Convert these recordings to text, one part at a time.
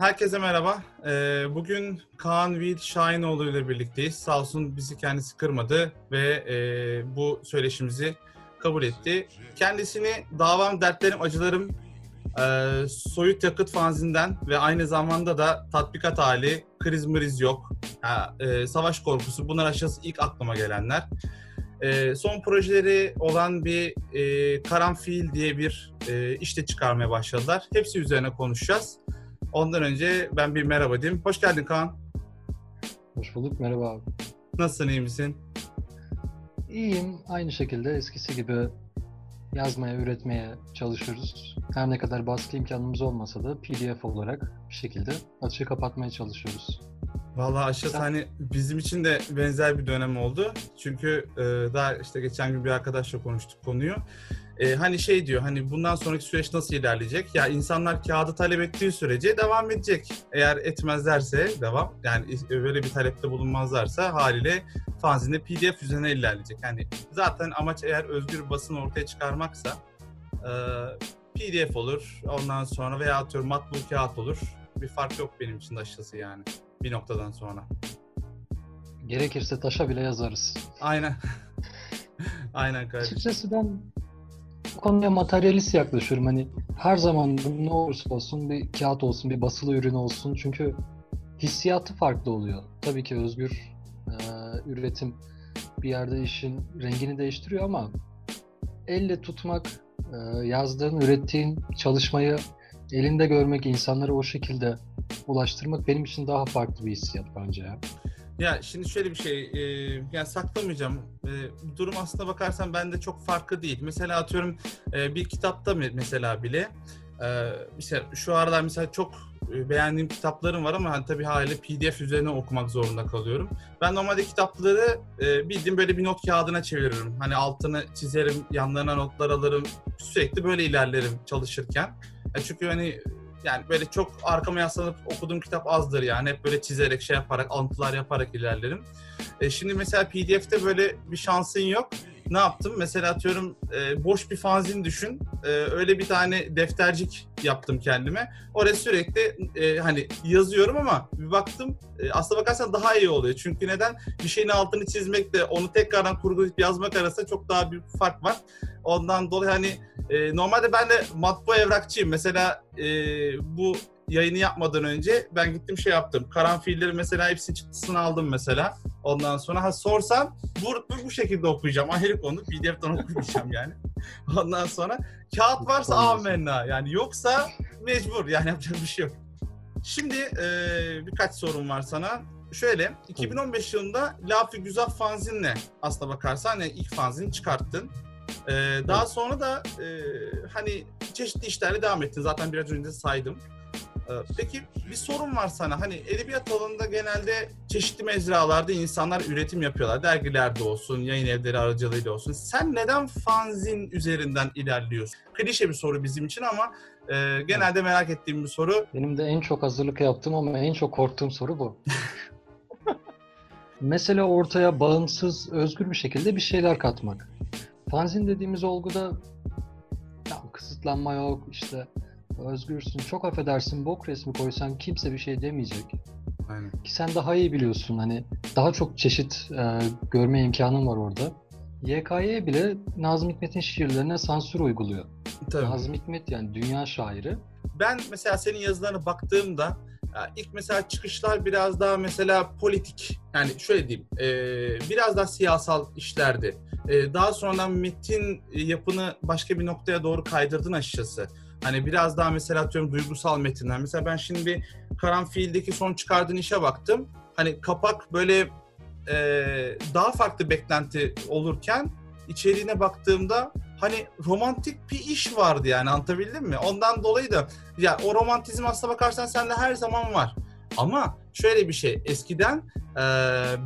Herkese merhaba. Ee, bugün Kaan Vil Şahinoğlu ile birlikteyiz. Sağ olsun bizi kendisi kırmadı ve e, bu söyleşimizi kabul etti. Kendisini Davam, Dertlerim, Acılarım e, Soyut Yakıt fanzinden ve aynı zamanda da tatbikat hali, kriz mriz yok, ha, e, savaş korkusu bunlar aşağısı ilk aklıma gelenler. E, son projeleri olan bir e, Karanfil diye bir e, işte çıkarmaya başladılar. Hepsi üzerine konuşacağız. Ondan önce ben bir merhaba diyeyim. Hoş geldin Kaan. Hoş bulduk, merhaba abi. Nasılsın, iyi misin? İyiyim, aynı şekilde eskisi gibi yazmaya, üretmeye çalışıyoruz. Her ne kadar baskı imkanımız olmasa da PDF olarak bir şekilde açığı kapatmaya çalışıyoruz. Vallahi aşağısı Sen... hani bizim için de benzer bir dönem oldu. Çünkü e, daha işte geçen gün bir arkadaşla konuştuk konuyu. E, hani şey diyor hani bundan sonraki süreç nasıl ilerleyecek? Ya insanlar kağıdı talep ettiği sürece devam edecek. Eğer etmezlerse devam yani böyle bir talepte bulunmazlarsa haliyle fanzinde PDF üzerine ilerleyecek. Yani zaten amaç eğer özgür basın ortaya çıkarmaksa e, PDF olur ondan sonra veya atıyorum matbu kağıt olur. Bir fark yok benim için açıkçası yani bir noktadan sonra. Gerekirse taşa bile yazarız. Aynen. Aynen kardeşim. Açıkçası ben konuya materyalist yaklaşıyorum. Hani her zaman ne olursa olsun bir kağıt olsun, bir basılı ürün olsun. Çünkü hissiyatı farklı oluyor. Tabii ki özgür e, üretim bir yerde işin rengini değiştiriyor ama elle tutmak, e, yazdığın, ürettiğin çalışmayı elinde görmek, insanlara o şekilde ulaştırmak benim için daha farklı bir hissiyat bence ya. Ya şimdi şöyle bir şey, e, yani saklamayacağım. E, durum aslında bakarsan bende çok farklı değil. Mesela atıyorum e, bir kitapta mesela bile, e, mesela şu aralar mesela çok e, beğendiğim kitaplarım var ama hani tabii hala PDF üzerine okumak zorunda kalıyorum. Ben normalde kitapları e, bildiğim böyle bir not kağıdına çeviririm. Hani altını çizerim, yanlarına notlar alırım. Sürekli böyle ilerlerim çalışırken. E, çünkü hani yani böyle çok arkama yaslanıp okuduğum kitap azdır yani. Hep böyle çizerek, şey yaparak, alıntılar yaparak ilerlerim. E, şimdi mesela PDF'de böyle bir şansın yok. Ne yaptım? Mesela atıyorum e, boş bir fanzin düşün. E, öyle bir tane deftercik yaptım kendime. Oraya sürekli e, hani yazıyorum ama bir baktım e, aslına bakarsan daha iyi oluyor. Çünkü neden? Bir şeyin altını çizmekle onu tekrardan kurgulayıp yazmak arasında çok daha büyük bir fark var. Ondan dolayı hani e, normalde ben de matbu evrakçıyım. Mesela e, bu yayını yapmadan önce ben gittim şey yaptım. Karanfilleri mesela hepsi çıktısını aldım mesela. Ondan sonra ha sorsam bu, bu şekilde okuyacağım. Ayrı konu PDF'den okuyacağım yani. Ondan sonra kağıt varsa amenna. Yani yoksa mecbur. Yani yapacak bir şey yok. Şimdi e, birkaç sorum var sana. Şöyle 2015 yılında Lafi Güzel fanzinle aslına bakarsan hani ilk fanzini çıkarttın. Ee, daha sonra da e, hani çeşitli işlerle devam ettin. Zaten biraz önce saydım. Ee, peki bir sorun var sana. Hani edebiyat alanında genelde çeşitli mecralarda insanlar üretim yapıyorlar. Dergilerde olsun, yayın evleri aracılığıyla olsun. Sen neden fanzin üzerinden ilerliyorsun? Klişe bir soru bizim için ama e, genelde merak ettiğim bir soru. Benim de en çok hazırlık yaptığım ama en çok korktuğum soru bu. Mesela ortaya bağımsız, özgür bir şekilde bir şeyler katmak. Fanzin dediğimiz olguda ya, kısıtlanma yok işte özgürsün. Çok affedersin bok resmi koysan kimse bir şey demeyecek. Aynen. Ki sen daha iyi biliyorsun hani daha çok çeşit e, görme imkanın var orada. YKY bile Nazım Hikmet'in şiirlerine sansür uyguluyor. Tabii. Nazım Hikmet yani dünya şairi. Ben mesela senin yazılarına baktığımda ilk mesela çıkışlar biraz daha mesela politik yani şöyle diyeyim e, biraz daha siyasal işlerdi. E, daha sonradan metin yapını başka bir noktaya doğru kaydırdın açıkçası. Hani biraz daha mesela atıyorum duygusal metinler. Mesela ben şimdi bir Karanfil'deki son çıkardığın işe baktım. Hani kapak böyle e, daha farklı beklenti olurken içeriğine baktığımda hani romantik bir iş vardı yani anlatabildim mi? Ondan dolayı da ya o romantizm aslına bakarsan sende her zaman var. Ama şöyle bir şey eskiden e,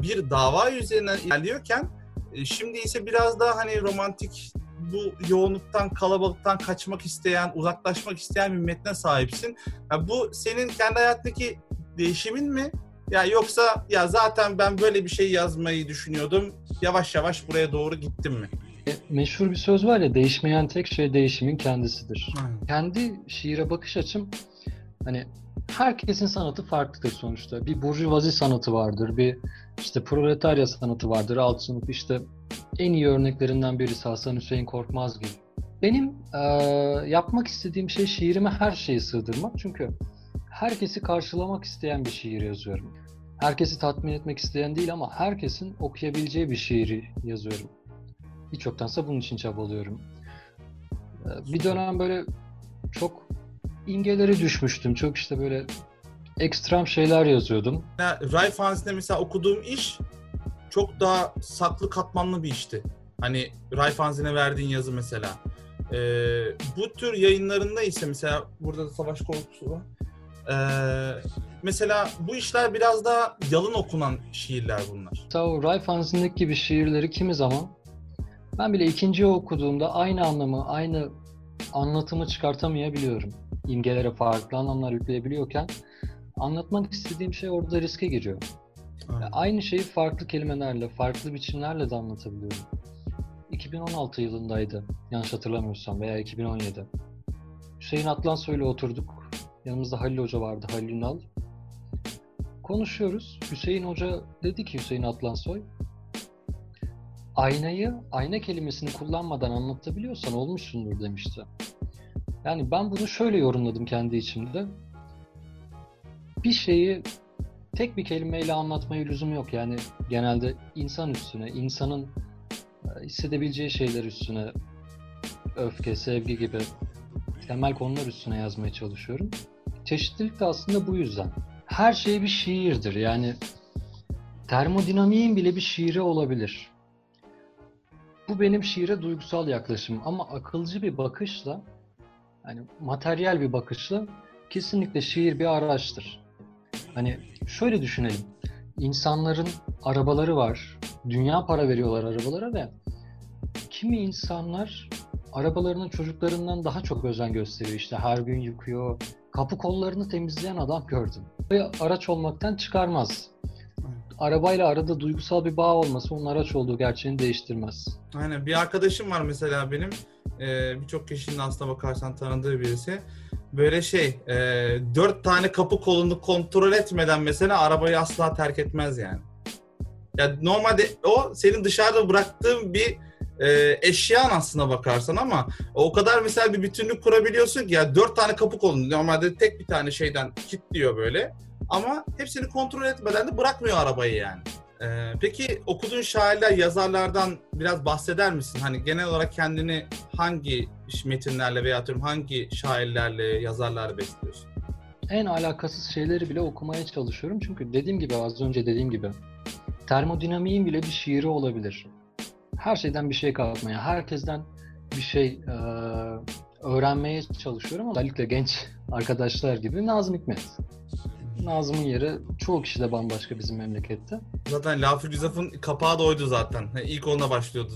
bir dava üzerinden ilerliyorken e, şimdi ise biraz daha hani romantik bu yoğunluktan, kalabalıktan kaçmak isteyen, uzaklaşmak isteyen bir metne sahipsin. Yani bu senin kendi hayattaki değişimin mi? Ya yoksa ya zaten ben böyle bir şey yazmayı düşünüyordum. Yavaş yavaş buraya doğru gittim mi? E, meşhur bir söz var ya değişmeyen tek şey değişimin kendisidir. Aynen. Kendi şiire bakış açım hani herkesin sanatı farklıdır sonuçta. Bir burjuvazi sanatı vardır, bir işte proletarya sanatı vardır, alt sınıf işte en iyi örneklerinden birisi Hasan Hüseyin Korkmaz gibi. Benim e, yapmak istediğim şey şiirime her şeyi sığdırmak çünkü herkesi karşılamak isteyen bir şiir yazıyorum. Herkesi tatmin etmek isteyen değil ama herkesin okuyabileceği bir şiiri yazıyorum. Hiç yoktansa bunun için çabalıyorum. Bir dönem böyle çok imgeleri düşmüştüm. Çok işte böyle ekstrem şeyler yazıyordum. Ya, Ray Fanzine mesela okuduğum iş çok daha saklı katmanlı bir işti. Hani Ray Fanzine verdiğin yazı mesela. Ee, bu tür yayınlarında ise mesela burada da savaş korkusu var. Ee, mesela bu işler biraz daha yalın okunan şiirler bunlar. Mesela o Ray Fanzine'deki gibi şiirleri kimi zaman ben bile ikinci okuduğumda aynı anlamı, aynı anlatımı çıkartamayabiliyorum. İmgelere farklı anlamlar yükleyebiliyorken anlatmak istediğim şey orada riske giriyor. Yani aynı şeyi farklı kelimelerle, farklı biçimlerle de anlatabiliyorum. 2016 yılındaydı yanlış hatırlamıyorsam veya 2017. Hüseyin Atlansoy ile oturduk. Yanımızda Halil Hoca vardı, Halil Ünal. Konuşuyoruz. Hüseyin Hoca dedi ki Hüseyin Atlansoy, aynayı, ayna kelimesini kullanmadan anlatabiliyorsan olmuşsundur demişti. Yani ben bunu şöyle yorumladım kendi içimde. Bir şeyi tek bir kelimeyle anlatmaya lüzum yok. Yani genelde insan üstüne, insanın e, hissedebileceği şeyler üstüne öfke, sevgi gibi temel konular üstüne yazmaya çalışıyorum. Çeşitlilik de aslında bu yüzden. Her şey bir şiirdir. Yani termodinamiğin bile bir şiiri olabilir. Bu benim şiire duygusal yaklaşımım ama akılcı bir bakışla hani materyal bir bakışla kesinlikle şiir bir araçtır. Hani şöyle düşünelim. İnsanların arabaları var. Dünya para veriyorlar arabalara ve kimi insanlar arabalarının çocuklarından daha çok özen gösteriyor. İşte her gün yıkıyor. Kapı kollarını temizleyen adam gördüm. Ve araç olmaktan çıkarmaz. Arabayla arada duygusal bir bağ olması onun araç olduğu gerçeğini değiştirmez. Aynen. Bir arkadaşım var mesela benim. Ee, Birçok kişinin aslına bakarsan tanıdığı birisi. Böyle şey, e, dört tane kapı kolunu kontrol etmeden mesela arabayı asla terk etmez yani. Ya normalde o senin dışarıda bıraktığın bir e, eşyan aslına bakarsan ama o kadar mesela bir bütünlük kurabiliyorsun ki ya dört tane kapı kolunu normalde tek bir tane şeyden kilitliyor böyle ama hepsini kontrol etmeden de bırakmıyor arabayı yani. Ee, peki okuduğun şairler, yazarlardan biraz bahseder misin? Hani genel olarak kendini hangi metinlerle veya atıyorum hangi şairlerle, yazarlarla besliyorsun? En alakasız şeyleri bile okumaya çalışıyorum. Çünkü dediğim gibi az önce dediğim gibi termodinamiğin bile bir şiiri olabilir. Her şeyden bir şey kapmaya, herkesten bir şey e, öğrenmeye çalışıyorum özellikle genç arkadaşlar gibi Nazım Hikmet. Nazım'ın yeri çoğu kişi de bambaşka bizim memlekette. Zaten Lafı Güzaf'ın kapağı da oydu zaten. İlk onunla başlıyordu.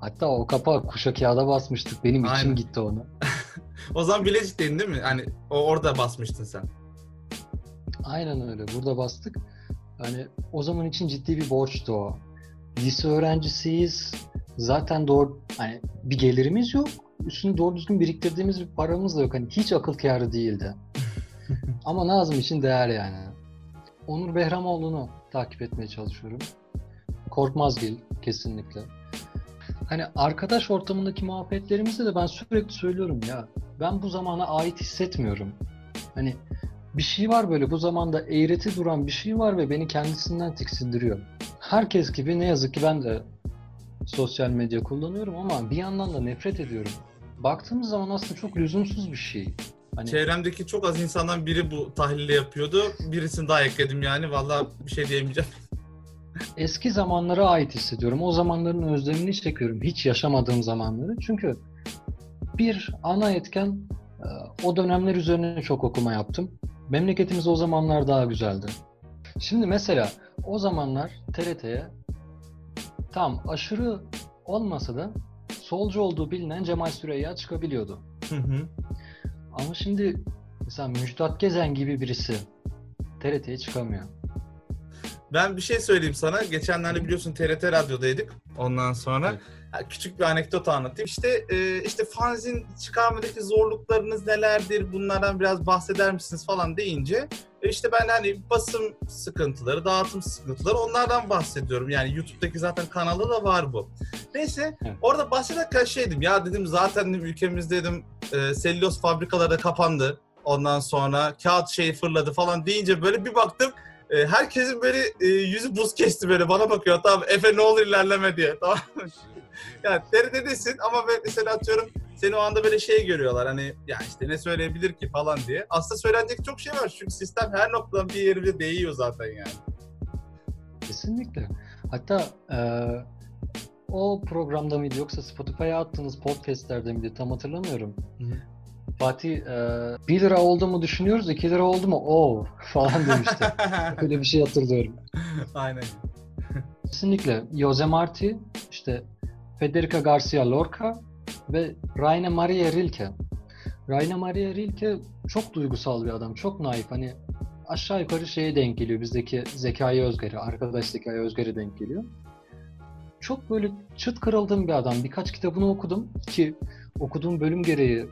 Hatta o kapağı kuşa kağıda basmıştık. Benim Aynen. içim gitti ona. o zaman Bilecik'teydin değil mi? Hani orada basmıştın sen. Aynen öyle. Burada bastık. Hani o zaman için ciddi bir borçtu o. Lise öğrencisiyiz. Zaten doğru hani bir gelirimiz yok. Üstünü doğru düzgün biriktirdiğimiz bir paramız da yok. Hani hiç akıl kârı değildi. Ama Nazım için değer yani. Onur Behramoğlu'nu takip etmeye çalışıyorum. Korkmazgil kesinlikle. Hani arkadaş ortamındaki muhabbetlerimizde de ben sürekli söylüyorum ya. Ben bu zamana ait hissetmiyorum. Hani bir şey var böyle bu zamanda eğreti duran bir şey var ve beni kendisinden tiksindiriyor. Herkes gibi ne yazık ki ben de sosyal medya kullanıyorum ama bir yandan da nefret ediyorum. Baktığımız zaman aslında çok lüzumsuz bir şey. Hani... Çevremdeki çok az insandan biri bu tahlili yapıyordu. Birisini daha ekledim yani. Vallahi bir şey diyemeyeceğim. Eski zamanlara ait hissediyorum. O zamanların özlemini çekiyorum. Hiç yaşamadığım zamanları. Çünkü bir ana etken e, o dönemler üzerine çok okuma yaptım. Memleketimiz o zamanlar daha güzeldi. Şimdi mesela o zamanlar TRT'ye tam aşırı olmasa da solcu olduğu bilinen Cemal Süreyya çıkabiliyordu. Hı hı. Ama şimdi mesela Müjdat Gezen gibi birisi TRT'ye çıkamıyor. Ben bir şey söyleyeyim sana. Geçenlerde biliyorsun TRT Radyo'daydık. Ondan sonra Evet. küçük bir anekdot anlatayım. İşte e, işte fanzin çıkarmadaki zorluklarınız nelerdir? Bunlardan biraz bahseder misiniz falan deyince e, işte ben hani basım sıkıntıları, dağıtım sıkıntıları onlardan bahsediyorum. Yani YouTube'daki zaten kanalda da var bu. Neyse Evet. orada bahsederken şey dedim ya dedim zaten ülkemizde dedim e, selüloz fabrikaları da kapandı. Ondan sonra kağıt şeyi fırladı falan deyince böyle bir baktım e, herkesin böyle e, yüzü buz kesti böyle bana bakıyor tamam Efe ne olur ilerleme diye tamam yani TRT'desin ama ben mesela atıyorum seni o anda böyle şey görüyorlar hani ya işte ne söyleyebilir ki falan diye. Aslında söylenecek çok şey var çünkü sistem her noktadan bir yerine değiyor zaten yani. Kesinlikle. Hatta eee, o programda mıydı yoksa Spotify'a attığınız podcastlerde miydi tam hatırlamıyorum. Hı hı. Fatih eee 1 lira oldu mu düşünüyoruz 2 lira oldu mu oo falan demişti. Öyle bir şey hatırlıyorum. Aynen. Kesinlikle. Jose Marti, işte Federica Garcia Lorca ve Rainer Maria Rilke. Rainer Maria Rilke çok duygusal bir adam, çok naif. Hani aşağı yukarı şeye denk geliyor bizdeki Zekai Özger'e, arkadaş Zekai Özger'e denk geliyor. Çok böyle çıt kırıldığım bir adam. Birkaç kitabını okudum ki okuduğum bölüm gereği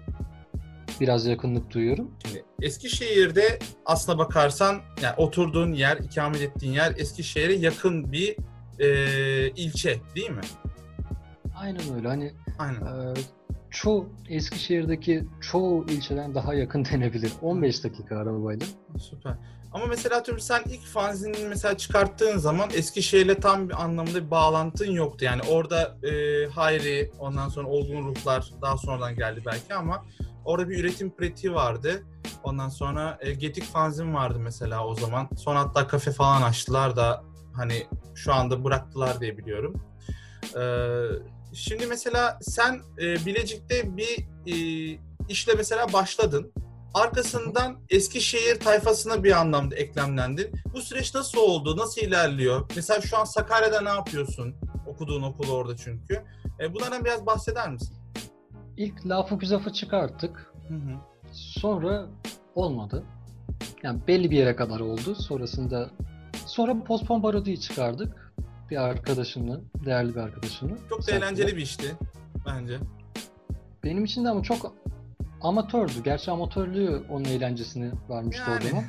biraz yakınlık duyuyorum. Şimdi Eskişehir'de aslına bakarsan yani oturduğun yer, ikamet ettiğin yer Eskişehir'e yakın bir e, ilçe değil mi? Aynen öyle. Hani Aynen. Ee, çoğu Eskişehir'deki çoğu ilçeden daha yakın denebilir. 15 dakika arabayla. Süper. Ama mesela atıyorum sen ilk fanzinini mesela çıkarttığın zaman Eskişehir'le tam bir anlamda bir bağlantın yoktu. Yani orada e, Hayri, ondan sonra Olgun Ruhlar daha sonradan geldi belki ama orada bir üretim pratiği vardı. Ondan sonra e, Getik fanzin vardı mesela o zaman. Sonra hatta kafe falan açtılar da hani şu anda bıraktılar diye biliyorum. Ee, şimdi mesela sen e, Bilecik'te bir e, işle mesela başladın. Arkasından Eskişehir tayfasına bir anlamda eklemlendin. Bu süreç nasıl oldu? Nasıl ilerliyor? Mesela şu an Sakarya'da ne yapıyorsun? Okuduğun okul orada çünkü. E, bunlardan biraz bahseder misin? İlk Lafı Güzaf'ı çıkarttık. Hı hı. Sonra olmadı. Yani belli bir yere kadar oldu. Sonrasında sonra Postpon Parodi'yi çıkardık. Bir arkadaşımla, değerli bir arkadaşımla. Çok da eğlenceli bir işti bence. Benim için de ama çok amatördü. Gerçi amatörlüğü onun eğlencesini vermişti Yani. o zaman.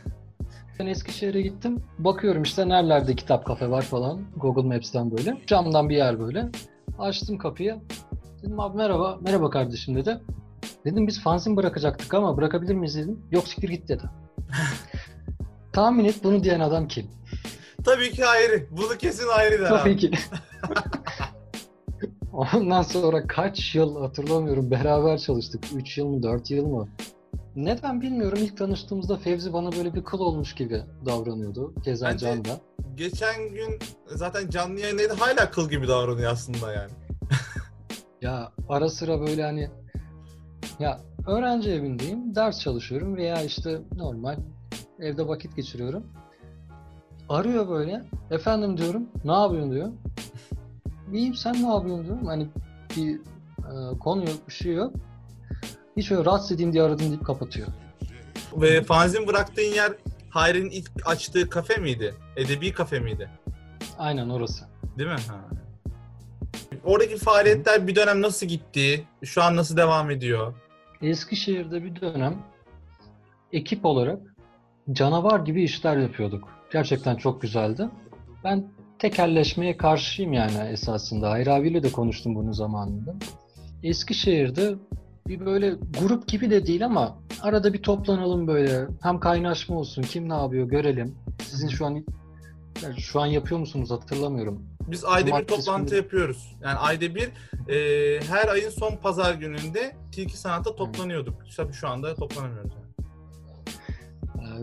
Ben Eskişehir'e gittim. Bakıyorum işte nerelerde kitap kafe var falan. Google Maps'ten böyle. Camdan bir yer böyle. Açtım kapıyı. Dedim abi merhaba. Merhaba kardeşim dedi. Dedim biz fanzin bırakacaktık ama bırakabilir miyiz dedim. Yok siktir git dedi. Tahmin et bunu diyen adam kim? Tabii ki ayrı. Bunu kesin ayrı der Tabii abi. ki. Ondan sonra kaç yıl hatırlamıyorum beraber çalıştık. 3 yıl mı 4 yıl mı? Neden bilmiyorum. İlk tanıştığımızda Fevzi bana böyle bir kıl olmuş gibi davranıyordu. Keza Bence- Can da. Geçen gün zaten canlı yayındaydı. Hala kıl gibi davranıyor aslında yani. Ya ara sıra böyle hani ya öğrenci evindeyim, ders çalışıyorum veya işte normal evde vakit geçiriyorum. Arıyor böyle. Efendim diyorum. Ne yapıyorsun diyor. İyiyim sen ne yapıyorsun diyorum. Hani bir e, konu yok, bir şey yok. Hiç öyle rahatsız edeyim diye aradım deyip kapatıyor. Ve fanzin bıraktığın yer Hayri'nin ilk açtığı kafe miydi? Edebi kafe miydi? Aynen orası. Değil mi? Ha. Oradaki faaliyetler bir dönem nasıl gitti? Şu an nasıl devam ediyor? Eskişehir'de bir dönem ekip olarak canavar gibi işler yapıyorduk. Gerçekten çok güzeldi. Ben tekelleşmeye karşıyım yani esasında. Hayri abiyle de konuştum bunu zamanında. Eskişehir'de bir böyle grup gibi de değil ama arada bir toplanalım böyle. Hem kaynaşma olsun. Kim ne yapıyor görelim. Sizin şu an şu an yapıyor musunuz hatırlamıyorum. Biz ayda bir toplantı günü- yapıyoruz. Yani ayda bir e, her ayın son pazar gününde Tilki Sanat'ta toplanıyorduk. Tabii şu anda toplanamıyoruz. Yani.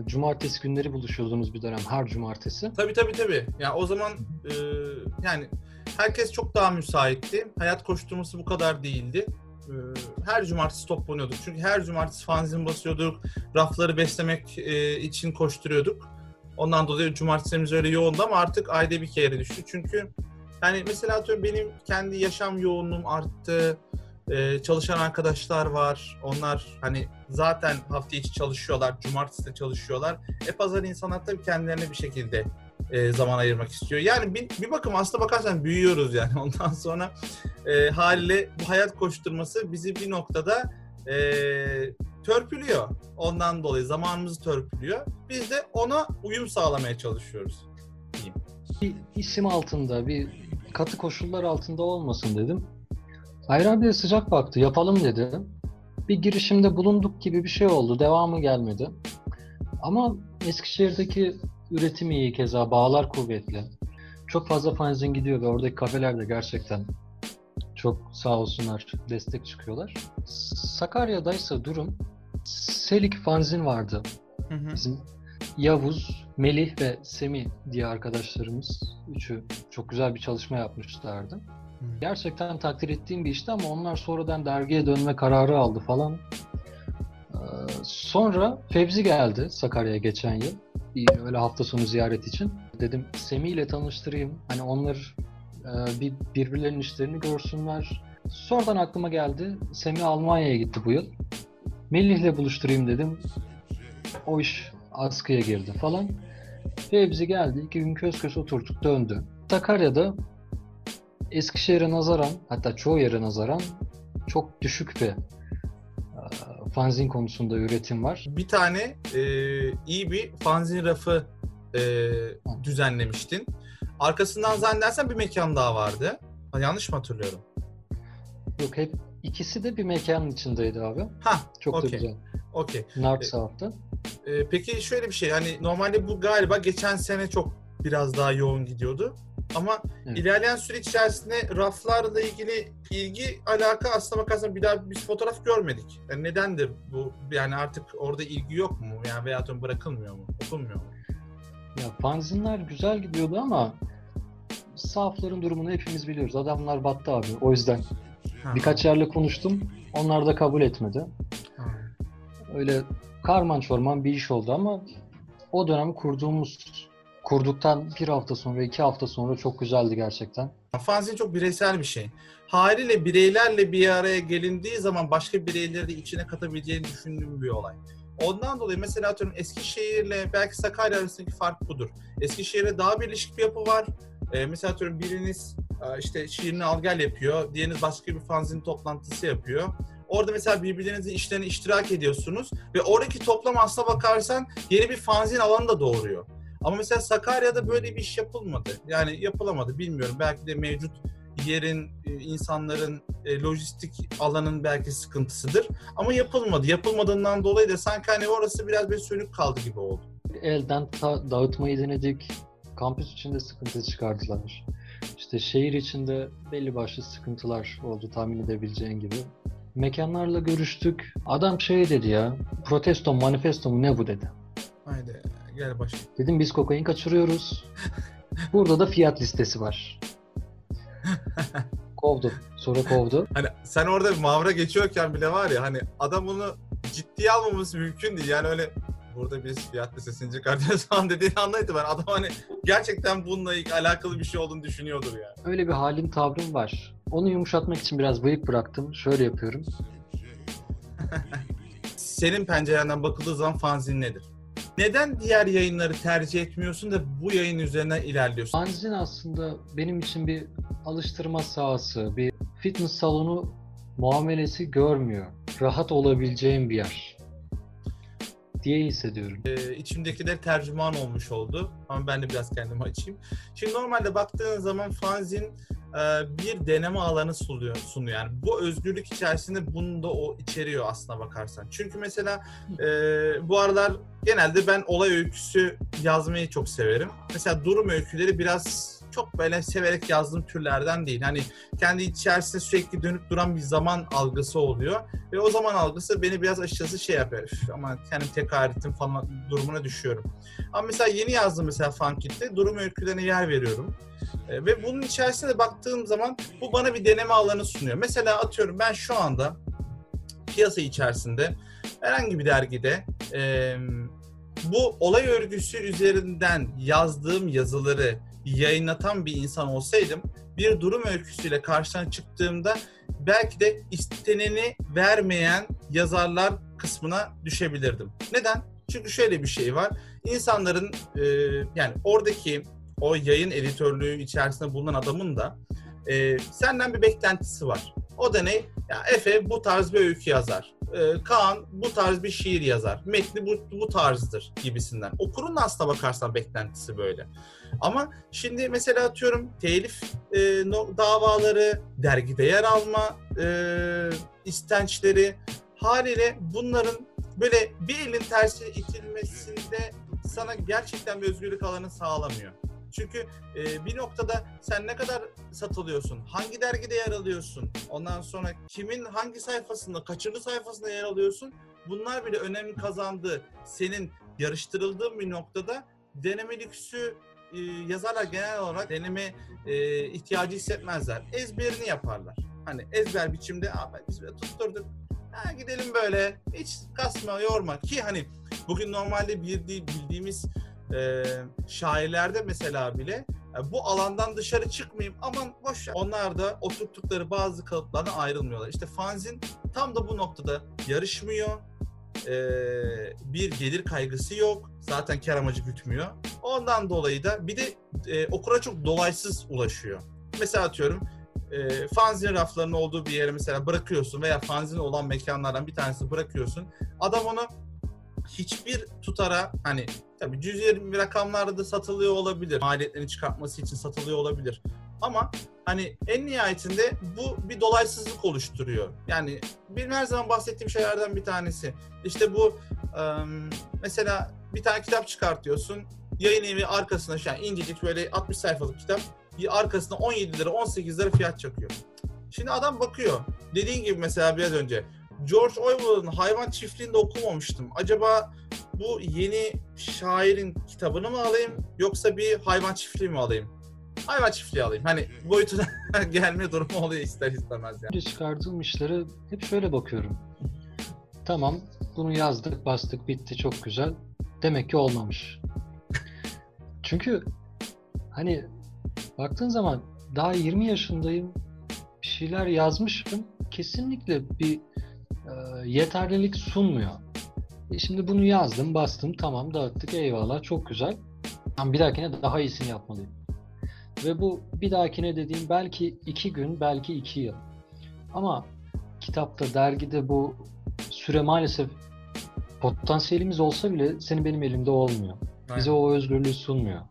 Ee, Cumartesi günleri buluşuyordunuz bir dönem. Her cumartesi. Tabii tabii tabii. Yani o zaman e, yani herkes çok daha müsaitti. Hayat koşturması bu kadar değildi. E, her cumartesi toplanıyorduk. Çünkü her cumartesi fanzin basıyorduk. Rafları beslemek e, için koşturuyorduk. Ondan dolayı cumartesimiz öyle yoğundu ama artık ayda bir kere düştü. Çünkü yani mesela atıyorum benim kendi yaşam yoğunluğum arttı. E, çalışan arkadaşlar var. Onlar hani zaten hafta içi çalışıyorlar. Cumartesi de çalışıyorlar. E pazar insanlar tabii kendilerine bir şekilde e, zaman ayırmak istiyor. Yani bir, bir bakım aslında bakarsan büyüyoruz yani. Ondan sonra e, haliyle bu hayat koşturması bizi bir noktada e, törpülüyor. Ondan dolayı zamanımızı törpülüyor. Biz de ona uyum sağlamaya çalışıyoruz. Bir isim altında, bir katı koşullar altında olmasın dedim. Hayri abi de sıcak baktı. Yapalım dedi. Bir girişimde bulunduk gibi bir şey oldu. Devamı gelmedi. Ama Eskişehir'deki üretim iyi keza. Bağlar kuvvetli. Çok fazla fanzin gidiyor ve oradaki kafeler de gerçekten çok sağ olsunlar destek çıkıyorlar. Sakarya'daysa durum Selik fanzin vardı. Hı hı. Bizim Yavuz, Melih ve Semih diye arkadaşlarımız üçü çok güzel bir çalışma yapmışlardı. Gerçekten takdir ettiğim bir işti ama onlar sonradan dergiye dönme kararı aldı falan. Ee, Sonra Fevzi geldi Sakarya'ya geçen yıl. Bir öyle hafta sonu ziyaret için. Dedim Semih ile tanıştırayım. Hani onlar e, bir birbirlerinin işlerini görsünler. Sonradan aklıma geldi. Semih Almanya'ya gitti bu yıl. Melih'le buluşturayım dedim. O iş askıya girdi falan. Fevzi geldi. iki gün köz köz oturduk döndü. Sakarya'da Eskişehir'e nazaran hatta çoğu yere nazaran çok düşük bir e, fanzin konusunda üretim var. Bir tane e, iyi bir fanzin rafı e, düzenlemiştin. Arkasından zannedersen bir mekan daha vardı. Yanlış mı hatırlıyorum? Yok hep ikisi de bir mekanın içindeydi abi. Ha, Çok da okey. güzel. okey. North E, South'ta. E, peki şöyle bir şey hani normalde bu galiba geçen sene çok biraz daha yoğun gidiyordu. Ama Evet. ilerleyen süreç içerisinde raflarla ilgili ilgi alaka aslına bakarsan bir daha biz fotoğraf görmedik. Yani nedendir bu? Yani artık orada ilgi yok mu? Yani veya bırakılmıyor mu? Okunmuyor mu? Ya fanzinler güzel gidiyordu ama sahafların durumunu hepimiz biliyoruz. Adamlar battı abi. O yüzden Ha, birkaç yerle konuştum. Onlar da kabul etmedi. ha. Öyle karman çorman bir iş oldu ama o dönem kurduğumuz kurduktan bir hafta sonra iki hafta sonra çok güzeldi gerçekten. Fanzin çok bireysel bir şey. Haliyle bireylerle bir araya gelindiği zaman başka bireyleri de içine katabileceğini düşündüğüm bir olay. Ondan dolayı mesela atıyorum Eskişehir'le belki Sakarya arasındaki fark budur. Eskişehir'e daha birleşik bir yapı var. Ee, mesela atıyorum biriniz işte şiirini al gel yapıyor. Diğeriniz başka bir fanzin toplantısı yapıyor. Orada mesela birbirinizin işlerine iştirak ediyorsunuz. Ve oradaki toplam aslına bakarsan yeni bir fanzin alanı da doğuruyor. Ama mesela Sakarya'da böyle bir iş yapılmadı. Yani yapılamadı bilmiyorum. Belki de mevcut yerin, e, insanların, e, lojistik alanın belki sıkıntısıdır. Ama yapılmadı. Yapılmadığından dolayı da sanki hani orası biraz bir sönük kaldı gibi oldu. Elden ta- dağıtmayı denedik. Kampüs içinde sıkıntı çıkardılar. İşte şehir içinde belli başlı sıkıntılar oldu tahmin edebileceğin gibi. Mekanlarla görüştük. Adam şey dedi ya, protesto manifesto mu ne bu dedi. Haydi gel başla. Dedim biz kokain kaçırıyoruz. Burada da fiyat listesi var. Kovdu. Sonra kovdu. Hani sen orada mavra geçiyorken bile var ya hani adam bunu ciddiye almaması mümkün değil. Yani öyle burada biz fiyat listesini çıkartıyoruz falan dediğini anlaydı ben. Adam hani gerçekten bununla alakalı bir şey olduğunu düşünüyordur yani. Öyle bir halim tavrım var. Onu yumuşatmak için biraz bıyık bıraktım. Şöyle yapıyorum. Senin pencerenden bakıldığı zaman fanzin nedir? Neden diğer yayınları tercih etmiyorsun da bu yayın üzerine ilerliyorsun? Fanzin aslında benim için bir alıştırma sahası, bir fitness salonu muamelesi görmüyor. Rahat olabileceğim bir yer diye hissediyorum. Ee, içimdekiler tercüman olmuş oldu. Ama ben de biraz kendimi açayım. Şimdi normalde baktığın zaman fanzin e, bir deneme alanı sunuyor, sunuyor. Yani bu özgürlük içerisinde bunu da o içeriyor aslına bakarsan. Çünkü mesela e, bu aralar genelde ben olay öyküsü yazmayı çok severim. Mesela durum öyküleri biraz çok böyle severek yazdığım türlerden değil. Hani kendi içerisinde sürekli dönüp duran bir zaman algısı oluyor. Ve o zaman algısı beni biraz açıkçası şey yapıyor. Ama kendim tekrar ettim falan durumuna düşüyorum. Ama mesela yeni yazdım mesela Funkit'te durum öykülerine yer veriyorum. E, ve bunun içerisinde de baktığım zaman bu bana bir deneme alanı sunuyor. Mesela atıyorum ben şu anda piyasa içerisinde herhangi bir dergide e, bu olay örgüsü üzerinden yazdığım yazıları yayınlatan bir insan olsaydım bir durum öyküsüyle karşına çıktığımda belki de isteneni vermeyen yazarlar kısmına düşebilirdim. Neden? Çünkü şöyle bir şey var. İnsanların e, yani oradaki o yayın editörlüğü içerisinde bulunan adamın da e, senden bir beklentisi var. O da ne? Ya Efe bu tarz bir öykü yazar. E, Kaan bu tarz bir şiir yazar. Metni bu, bu tarzdır gibisinden. Okurun aslına bakarsan beklentisi böyle. Ama şimdi mesela atıyorum telif e, no, davaları, dergide yer alma e, istençleri haliyle bunların böyle bir elin tersi itilmesinde sana gerçekten bir özgürlük alanı sağlamıyor. Çünkü e, bir noktada sen ne kadar satılıyorsun, hangi dergide yer alıyorsun, ondan sonra kimin hangi sayfasında, kaçıncı sayfasında yer alıyorsun, bunlar bile önem kazandı. Senin yarıştırıldığın bir noktada deneme lüksü e, yazarlar genel olarak deneme e, ihtiyacı hissetmezler. Ezberini yaparlar. Hani ezber biçimde biz tutturduk ha, gidelim böyle hiç kasma yorma ki hani bugün normalde bildiği, bildiğimiz e, şairlerde mesela bile e, bu alandan dışarı çıkmayayım aman boş ver. Onlar da oturttukları bazı kalıplardan ayrılmıyorlar. İşte fanzin tam da bu noktada yarışmıyor. E, bir gelir kaygısı yok. Zaten kar amacı gütmüyor. Ondan dolayı da bir de e, okura çok dolaysız ulaşıyor. Mesela atıyorum e, fanzin raflarının olduğu bir yere mesela bırakıyorsun veya fanzin olan mekanlardan bir tanesi bırakıyorsun. Adam onu hiçbir tutara hani tabii cüzi rakamlarda da satılıyor olabilir. Maliyetlerini çıkartması için satılıyor olabilir. Ama hani en nihayetinde bu bir dolaysızlık oluşturuyor. Yani benim her zaman bahsettiğim şeylerden bir tanesi. İşte bu mesela bir tane kitap çıkartıyorsun. Yayın evi arkasına şu an incecik böyle 60 sayfalık kitap. Bir arkasına 17 lira 18 lira fiyat çakıyor. Şimdi adam bakıyor. Dediğin gibi mesela biraz önce George Orwell'ın Hayvan Çiftliği'nde okumamıştım. Acaba bu yeni şairin kitabını mı alayım yoksa bir hayvan çiftliği mi alayım? Hayvan çiftliği alayım. Hani boyutuna gelme durumu oluyor ister istemez yani. Çıkardığım işlere hep şöyle bakıyorum. Tamam bunu yazdık bastık bitti çok güzel. Demek ki olmamış. Çünkü hani baktığın zaman daha 20 yaşındayım bir şeyler yazmışım kesinlikle bir e, yeterlilik sunmuyor. E şimdi bunu yazdım, bastım, tamam dağıttık, eyvallah, çok güzel. Ben bir dahakine daha iyisini yapmalıyım. Ve bu bir dahakine dediğim belki iki gün, belki iki yıl. Ama kitapta, dergide bu süre maalesef potansiyelimiz olsa bile senin benim elimde olmuyor. Bize o özgürlüğü sunmuyor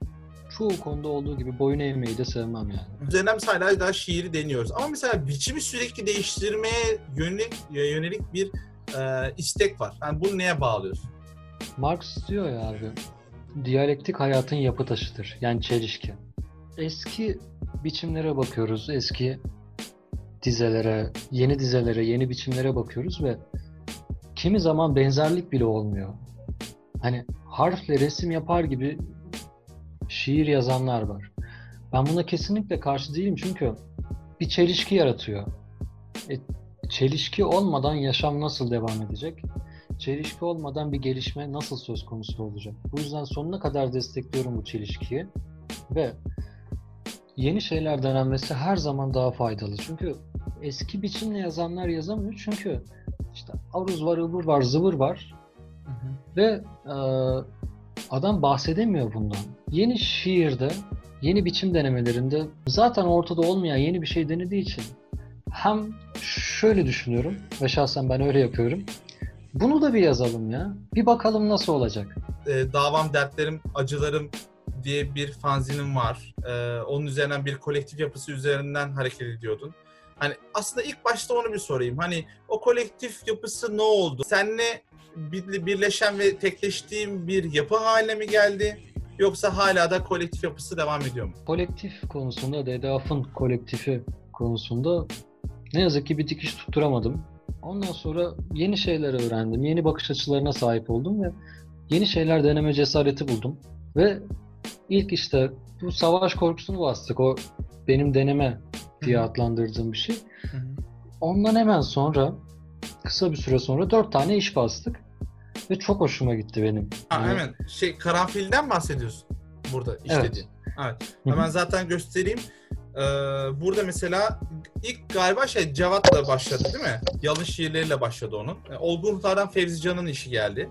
çoğu konuda olduğu gibi boyun eğmeyi de sevmem yani. Dönem hala daha şiiri deniyoruz. Ama mesela biçimi sürekli değiştirmeye yönelik, yönelik bir e, istek var. Yani bunu neye bağlıyorsun? Marx diyor ya abi, diyalektik hayatın yapı taşıdır. Yani çelişki. Eski biçimlere bakıyoruz, eski dizelere, yeni dizelere, yeni biçimlere bakıyoruz ve kimi zaman benzerlik bile olmuyor. Hani harfle resim yapar gibi şiir yazanlar var. Ben buna kesinlikle karşı değilim çünkü bir çelişki yaratıyor. E, çelişki olmadan yaşam nasıl devam edecek? Çelişki olmadan bir gelişme nasıl söz konusu olacak? Bu yüzden sonuna kadar destekliyorum bu çelişkiyi ve yeni şeyler denenmesi her zaman daha faydalı. Çünkü eski biçimle yazanlar yazamıyor çünkü işte aruz var, ıvır var, zıvır var hı hı. ve e, adam bahsedemiyor bundan. Yeni şiirde, yeni biçim denemelerinde zaten ortada olmayan yeni bir şey denediği için hem şöyle düşünüyorum ve şahsen ben öyle yapıyorum. Bunu da bir yazalım ya. Bir bakalım nasıl olacak. E, davam, dertlerim, acılarım diye bir fanzinin var. E, onun üzerinden bir kolektif yapısı üzerinden hareket ediyordun. Hani aslında ilk başta onu bir sorayım. Hani o kolektif yapısı ne oldu? Senle birleşen ve tekleştiğim bir yapı haline mi geldi? Yoksa hala da kolektif yapısı devam ediyor mu? Kolektif konusunda, DDAF'ın kolektifi konusunda ne yazık ki bir dikiş tutturamadım. Ondan sonra yeni şeyler öğrendim, yeni bakış açılarına sahip oldum ve yeni şeyler deneme cesareti buldum. Ve ilk işte bu savaş korkusunu bastık. O benim deneme diye adlandırdığım bir şey. Ondan hemen sonra kısa bir süre sonra dört tane iş bastık. Ve çok hoşuma gitti benim. Ha, yani... Hemen şey karanfilden bahsediyorsun burada işlediğin. Evet. evet. Hemen zaten göstereyim. Ee, burada mesela ilk galiba şey Cevat'la başladı değil mi? Yalın şiirleriyle başladı onun. Yani ee, Olgun Ruhlar'dan Fevzi Can'ın işi geldi.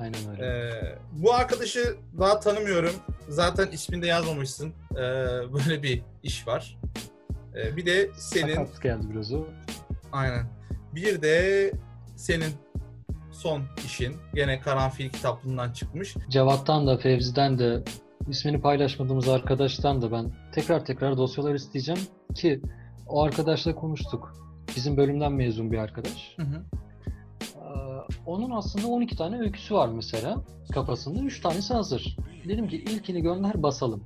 Aynen öyle. Ee, bu arkadaşı daha tanımıyorum. zaten isminde yazmamışsın. Ee, böyle bir iş var. Ee, bir de senin... Sakat geldi biraz o. Aynen. Bir de senin son işin. Gene Karanfil kitaplığından çıkmış. Cevat'tan da Fevzi'den de ismini paylaşmadığımız arkadaştan da ben tekrar tekrar dosyalar isteyeceğim ki o arkadaşla konuştuk. Bizim bölümden mezun bir arkadaş. Hı hı. Ee, onun aslında 12 tane öyküsü var mesela kafasında. 3 tanesi hazır. Dedim ki ilkini gönder basalım.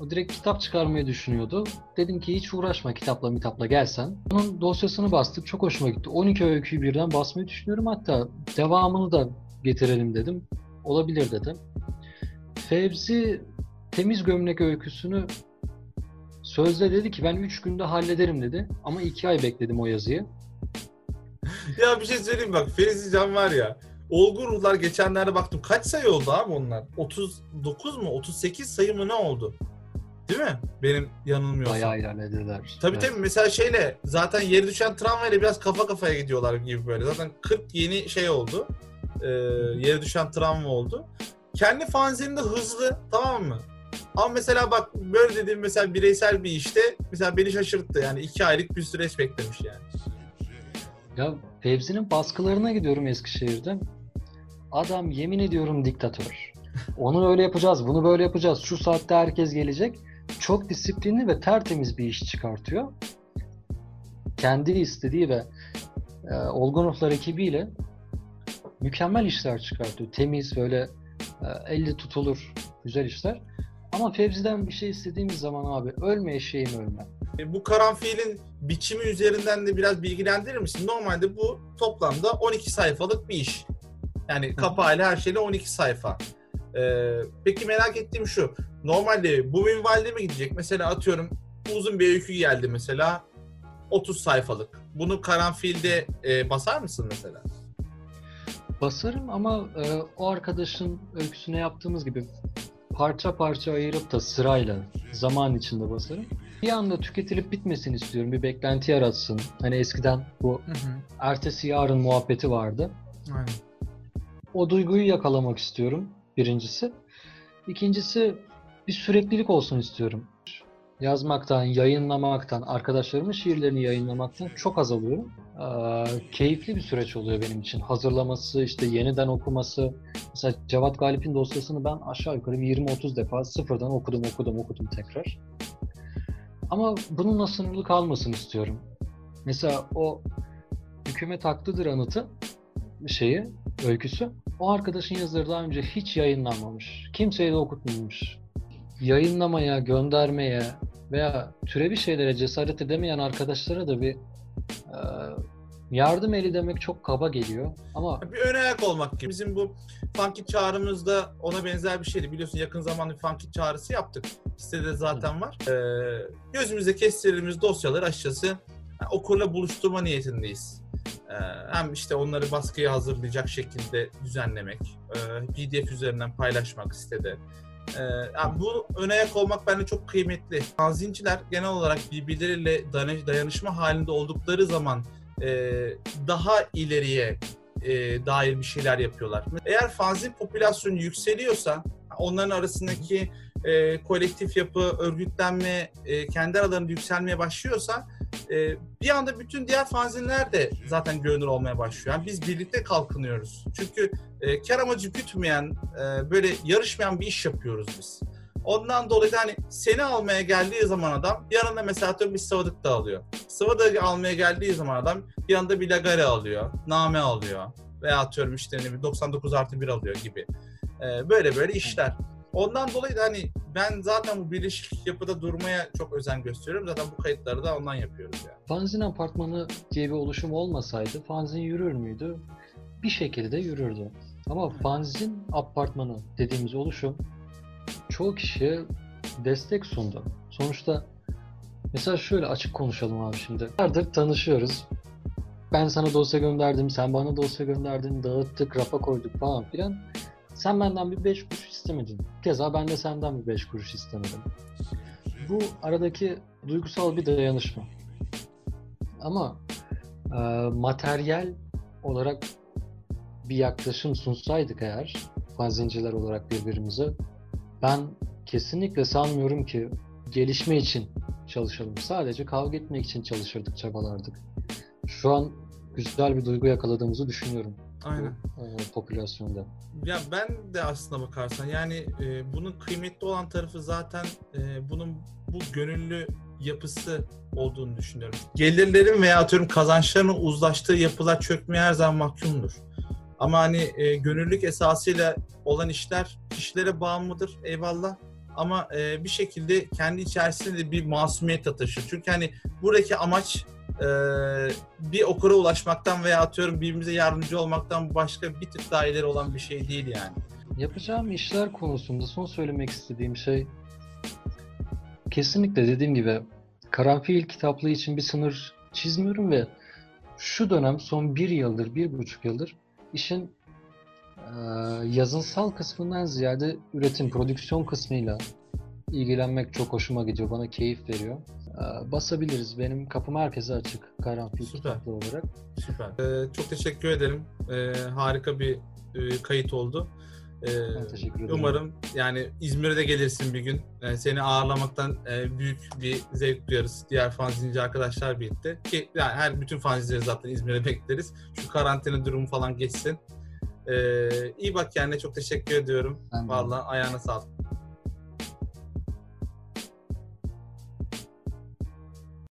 O direkt kitap çıkarmayı düşünüyordu. Dedim ki hiç uğraşma kitapla mitapla gelsen. Onun dosyasını bastık. Çok hoşuma gitti. 12 öyküyü birden basmayı düşünüyorum. Hatta devamını da getirelim dedim. Olabilir dedim. Fevzi temiz gömlek öyküsünü sözde dedi ki ben 3 günde hallederim dedi. Ama 2 ay bekledim o yazıyı. ya bir şey söyleyeyim bak Ferizi Can var ya. Olgun Ruhlar geçenlerde baktım. Kaç sayı oldu abi onlar? 39 mu? 38 sayı mı ne oldu? Değil mi? Benim yanılmıyorsam. Bayağı ilerlediler. Tabii Evet. tabii mesela şeyle zaten yeri düşen tramvayla biraz kafa kafaya gidiyorlar gibi böyle. Zaten 40 yeni şey oldu. Ee, yeri düşen travma oldu. Kendi fanzininde hızlı tamam mı? Ama mesela bak böyle dediğim mesela bireysel bir işte mesela beni şaşırttı. Yani iki aylık bir süreç beklemiş yani. Ya Fevzi'nin baskılarına gidiyorum Eskişehir'de. Adam yemin ediyorum diktatör. Onu öyle yapacağız, bunu böyle yapacağız. Şu saatte herkes gelecek. Çok disiplinli ve tertemiz bir iş çıkartıyor. Kendi istediği ve e, Olgun Ruhlar ekibiyle mükemmel işler çıkartıyor. Temiz, böyle e, elle tutulur güzel işler. Ama Fevzi'den bir şey istediğimiz zaman abi ölme eşeğim ölme. E, Bu karanfilin biçimi üzerinden de biraz bilgilendirir misin? Normalde bu toplamda 12 sayfalık bir iş. Yani kapağıyla her şeyle 12 sayfa. Ee, peki merak ettiğim şu. Normalde bu minvalde mi gidecek? Mesela atıyorum uzun bir öykü geldi mesela 30 sayfalık. Bunu karanfilde e, basar mısın mesela? Basarım ama e, o arkadaşın öyküsüne yaptığımız gibi parça parça ayırıp da sırayla zaman içinde basarım. Bir anda tüketilip bitmesin istiyorum. Bir beklenti yaratsın. Hani eskiden bu ertesi yarın muhabbeti vardı. Aynen. O duyguyu yakalamak istiyorum birincisi. İkincisi bir süreklilik olsun istiyorum. Yazmaktan, yayınlamaktan, arkadaşlarımın şiirlerini yayınlamaktan çok az alıyorum. Ee, keyifli bir süreç oluyor benim için. Hazırlaması, işte yeniden okuması. Mesela Cevat Galip'in dosyasını ben aşağı yukarı bir 20-30 defa sıfırdan okudum, okudum, okudum tekrar. Ama bununla sınırlı kalmasın istiyorum. Mesela o hükümet haklıdır anıtı şeyi, öyküsü. O arkadaşın yazıları daha önce hiç yayınlanmamış. Kimseye de okutmamış. Yayınlamaya, göndermeye veya türevi şeylere cesaret edemeyen arkadaşlara da bir e, yardım eli demek çok kaba geliyor. Ama Bir ön ayak olmak gibi. Bizim bu Funkit çağrımızda ona benzer bir şeydi. Biliyorsun yakın zamanda bir Funkit çağrısı yaptık. Sitede zaten var. Ee, gözümüzde kestirdiğimiz dosyaları açıkçası yani okurla buluşturma niyetindeyiz. Ee, hem işte onları baskıya hazırlayacak şekilde düzenlemek, e, PDF üzerinden paylaşmak sitede. Ee, yani bu ön ayak olmak bence çok kıymetli. Fanzinciler genel olarak birbirleriyle dayanışma halinde oldukları zaman e, daha ileriye e, dair bir şeyler yapıyorlar. Eğer fanzin popülasyonu yükseliyorsa onların arasındaki e, kolektif yapı, örgütlenme, kendi aralarında yükselmeye başlıyorsa e, bir anda bütün diğer fanzinler de zaten görünür olmaya başlıyor. Yani biz birlikte kalkınıyoruz. Çünkü e, kar amacı gütmeyen, e, böyle yarışmayan bir iş yapıyoruz biz. Ondan dolayı da hani seni almaya geldiği zaman adam yanında mesela atıyorum bir sıvadık da alıyor. Sıvadık almaya geldiği zaman adam yanında bir lagare alıyor, name alıyor. Veya atıyorum işte ne bileyim 99 artı 1 alıyor gibi. Ee, böyle böyle işler. Ondan dolayı da hani ben zaten bu birleşik yapıda durmaya çok özen gösteriyorum. Zaten bu kayıtları da ondan yapıyoruz yani. fanzin apartmanı diye bir oluşum olmasaydı fanzin yürür müydü? Bir şekilde yürürdü. Ama fanzin apartmanı dediğimiz oluşum çoğu kişiye destek sundu. Sonuçta mesela şöyle açık konuşalım abi şimdi. Yıllardır tanışıyoruz. Ben sana dosya gönderdim, sen bana dosya gönderdin, dağıttık, rafa koyduk falan filan. Sen benden bir 5 kuruş istemedin. Keza ben de senden bir 5 kuruş istemedim. Bu aradaki duygusal bir dayanışma. Ama e, materyal olarak bir yaklaşım sunsaydık eğer fanzinciler olarak birbirimize Ben kesinlikle sanmıyorum ki gelişme için çalışalım. Sadece kavga etmek için çalışırdık, çabalardık. Şu an güzel bir duygu yakaladığımızı düşünüyorum. Aynen. Bu, e, popülasyonda. Ya ben de aslına bakarsan yani e, bunun kıymetli olan tarafı zaten e, bunun bu gönüllü yapısı olduğunu düşünüyorum. Gelirlerin veya atıyorum kazançların uzlaştığı yapılar çökmeye her zaman mahkumdur. Ama hani e, gönüllülük esasıyla olan işler kişilere bağımlıdır eyvallah. Ama e, bir şekilde kendi içerisinde de bir masumiyet taşır. Çünkü hani buradaki amaç e, bir okura ulaşmaktan veya atıyorum birbirimize yardımcı olmaktan başka bir tık daha ileri olan bir şey değil yani. Yapacağım işler konusunda son söylemek istediğim şey kesinlikle dediğim gibi karanfil kitaplığı için bir sınır çizmiyorum ve şu dönem son bir yıldır, bir buçuk yıldır işin e, yazınsal kısmından ziyade üretim, prodüksiyon kısmıyla ilgilenmek çok hoşuma gidiyor. Bana keyif veriyor. E, basabiliriz. Benim kapım herkese açık. Karanfil Süper. olarak. Süper. Ee, çok teşekkür ederim. Ee, harika bir e, kayıt oldu. Ee, Ben teşekkür ederim. Umarım yani İzmir'e de gelirsin bir gün. Yani seni ağırlamaktan e, büyük bir zevk duyarız. Diğer fanzinci arkadaşlar birlikte. Ki yani her bütün fanzincileri zaten İzmir'e bekleriz. Şu karantina durumu falan geçsin. Ee, iyi bak kendine çok teşekkür ediyorum. Vallahi ayağına sağlık.